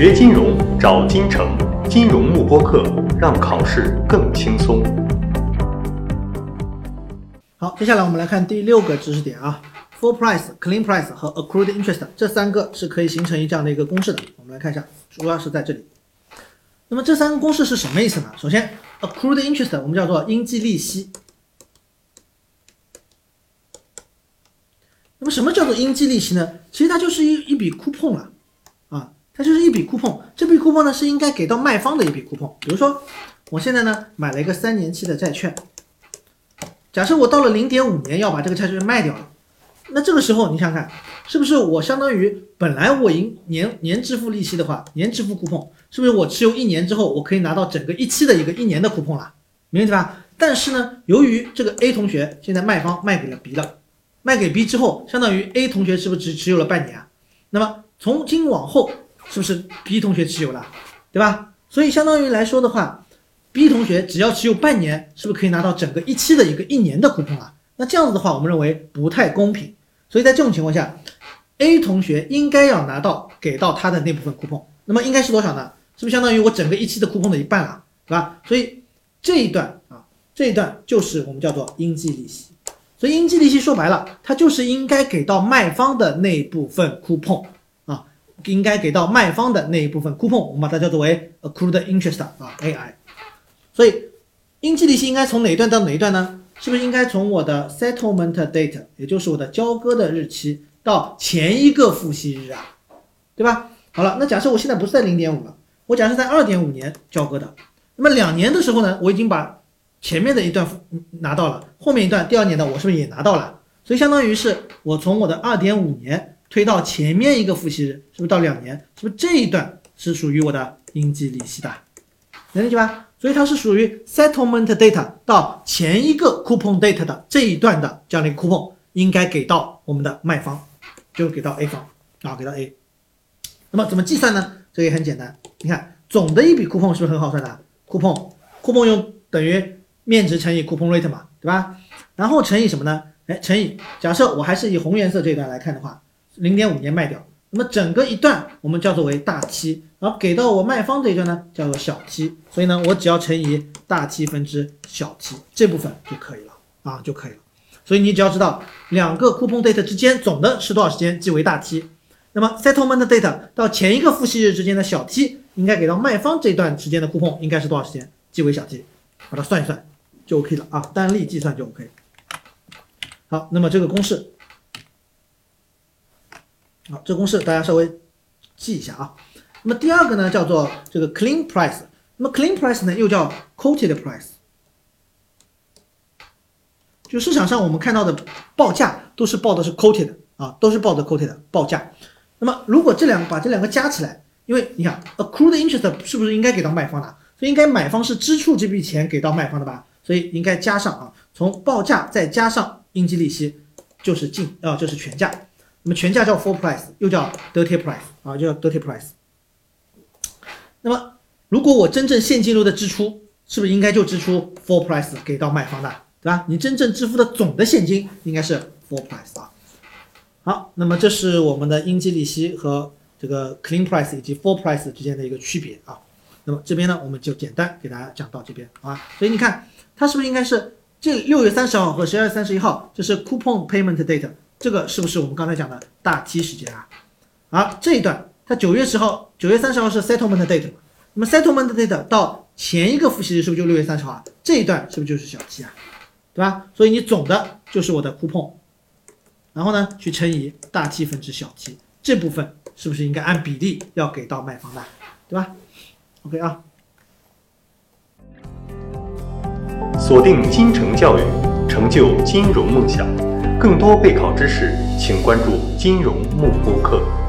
学金融找金城，金融慕播课，让考试更轻松。好，接下来我们来看第六个知识点啊，full price、clean price 和 accrued interest 这三个是可以形成一这样的一个公式的。我们来看一下，主要是在这里。那么这三个公式是什么意思呢？首先，accrued interest 我们叫做应计利息。那么什么叫做应计利息呢？其实它就是一一笔 coupon 了，啊，它就是一笔 coupon。这笔 coupon 呢是应该给到卖方的一笔 coupon。比如说，我现在呢买了一个三年期的债券，假设我到了零点五年要把这个债券卖掉了，那这个时候你想想看，是不是我相当于本来我应年年支付利息的话，年支付 coupon，是不是我持有一年之后我可以拿到整个一期的一个一年的 coupon 了？明白吧？但是呢，由于这个 A 同学现在卖方卖给了 B 了。卖给 B 之后，相当于 A 同学是不是只持有了半年啊？那么从今往后，是不是 B 同学持有了，对吧？所以相当于来说的话，B 同学只要持有半年，是不是可以拿到整个一期的一个一年的股份啊？那这样子的话，我们认为不太公平。所以在这种情况下，A 同学应该要拿到给到他的那部分 coupon，那么应该是多少呢？是不是相当于我整个一期的 coupon 的一半了，对吧？所以这一段啊，这一段就是我们叫做应计利息。所以应计利息说白了，它就是应该给到卖方的那部分 coupon，应该给到卖方的那一部分 coupon，我们把它叫做为 accrued interest 啊，AI。所以应计利息应该从哪一段到哪一段呢？是不是应该从我的 settlement date，也就是我的交割的日期到前一个付息日啊，对吧？好了，那假设我现在不是在零点五了，我假设在二点五年交割的，那么两年的时候呢，我已经把前面的一段拿到了，后面一段第二年的我是不是也拿到了？所以相当于是我从我的二点五年推到前面一个复息日，是不是到两年？是不是这一段是属于我的应计利息的？能理解吧？所以它是属于 settlement date 到前一个 coupon date 的这一段的这样的一个 coupon 应该给到我们的卖方，就给到 A 方啊，给到 A。那么怎么计算呢？这也很简单，你看总的一笔 coupon 是不是很好算的？coupon，coupon 用等于。面值乘以 coupon rate 嘛，对吧？然后乘以什么呢？哎，乘以假设我还是以红颜色这一段来看的话，零点五年卖掉，那么整个一段我们叫做为大 T，然后给到我卖方这一段呢叫做小 T，所以呢我只要乘以大 T 分之小 T 这部分就可以了啊就可以了。所以你只要知道两个 coupon date 之间总的是多少时间即为大 T，那么 settlement date 到前一个付息日之间的小 T 应该给到卖方这段时间的 coupon 应该是多少时间即为小 T，把它算一算。就 OK 了啊，单例计算就 OK。好，那么这个公式，好，这公式大家稍微记一下啊。那么第二个呢，叫做这个 clean price。那么 clean price 呢，又叫 quoted price。就市场上我们看到的报价都是报的是 quoted 啊，都是报的 quoted 报价。那么如果这两个把这两个加起来，因为你看 accrued interest 是不是应该给到卖方的？所以应该买方是支出这笔钱给到卖方的吧？所以应该加上啊，从报价再加上应计利息，就是净啊，就是全价。那么全价叫 full price，又叫 dirty price 啊，就叫 dirty price。那么如果我真正现金流的支出，是不是应该就支出 full price 给到卖方的，对吧？你真正支付的总的现金应该是 full price 啊。好，那么这是我们的应计利息和这个 clean price 以及 full price 之间的一个区别啊。那么这边呢，我们就简单给大家讲到这边啊。所以你看。它是不是应该是这六月三十号和十二月三十一号？这是 coupon payment date，这个是不是我们刚才讲的大 T 时间啊？而这一段，它九月十号、九月三十号是 settlement date，那么 settlement date 到前一个付息日是不是就六月三十号啊？这一段是不是就是小 T 啊？对吧？所以你总的就是我的 coupon，然后呢去乘以大 T 分之小 T，这部分是不是应该按比例要给到卖方的，对吧？OK 啊。锁定金城教育，成就金融梦想。更多备考知识，请关注金融慕播课。